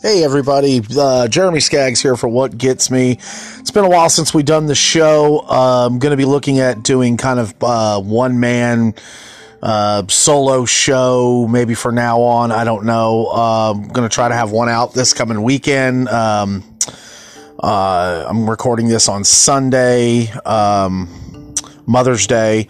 Hey everybody, uh, Jeremy Skaggs here for What Gets Me. It's been a while since we've done the show. Uh, I'm going to be looking at doing kind of uh, one man uh, solo show, maybe for now on. I don't know. I'm going to try to have one out this coming weekend. Um, uh, I'm recording this on Sunday, um, Mother's Day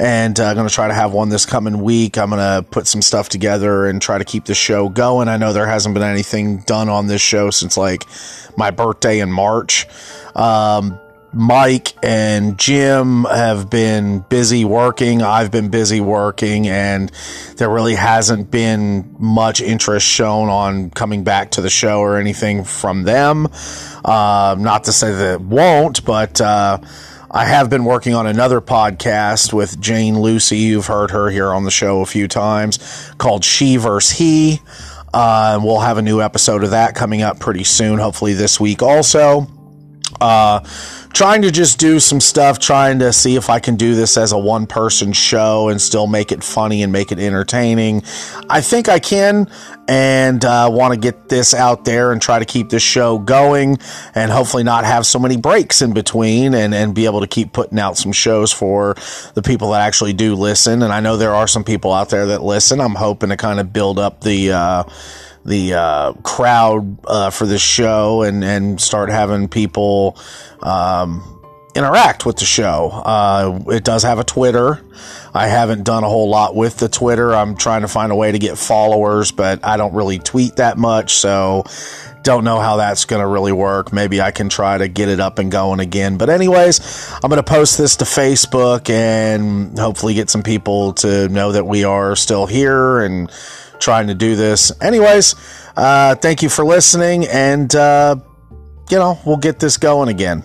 and I'm uh, going to try to have one this coming week. I'm going to put some stuff together and try to keep the show going. I know there hasn't been anything done on this show since like my birthday in March. Um, Mike and Jim have been busy working. I've been busy working, and there really hasn't been much interest shown on coming back to the show or anything from them. Uh, not to say that it won't, but uh, I have been working on another podcast with Jane Lucy. You've heard her here on the show a few times called She vs. He. Uh, we'll have a new episode of that coming up pretty soon, hopefully this week also. Uh, trying to just do some stuff, trying to see if I can do this as a one person show and still make it funny and make it entertaining. I think I can and uh, want to get this out there and try to keep this show going and hopefully not have so many breaks in between and, and be able to keep putting out some shows for the people that actually do listen. And I know there are some people out there that listen. I'm hoping to kind of build up the, uh, the uh, crowd uh, for this show and and start having people um, interact with the show. Uh, it does have a Twitter. I haven't done a whole lot with the Twitter. I'm trying to find a way to get followers, but I don't really tweet that much, so don't know how that's going to really work. Maybe I can try to get it up and going again. But, anyways, I'm going to post this to Facebook and hopefully get some people to know that we are still here and trying to do this. Anyways, uh, thank you for listening, and, uh, you know, we'll get this going again.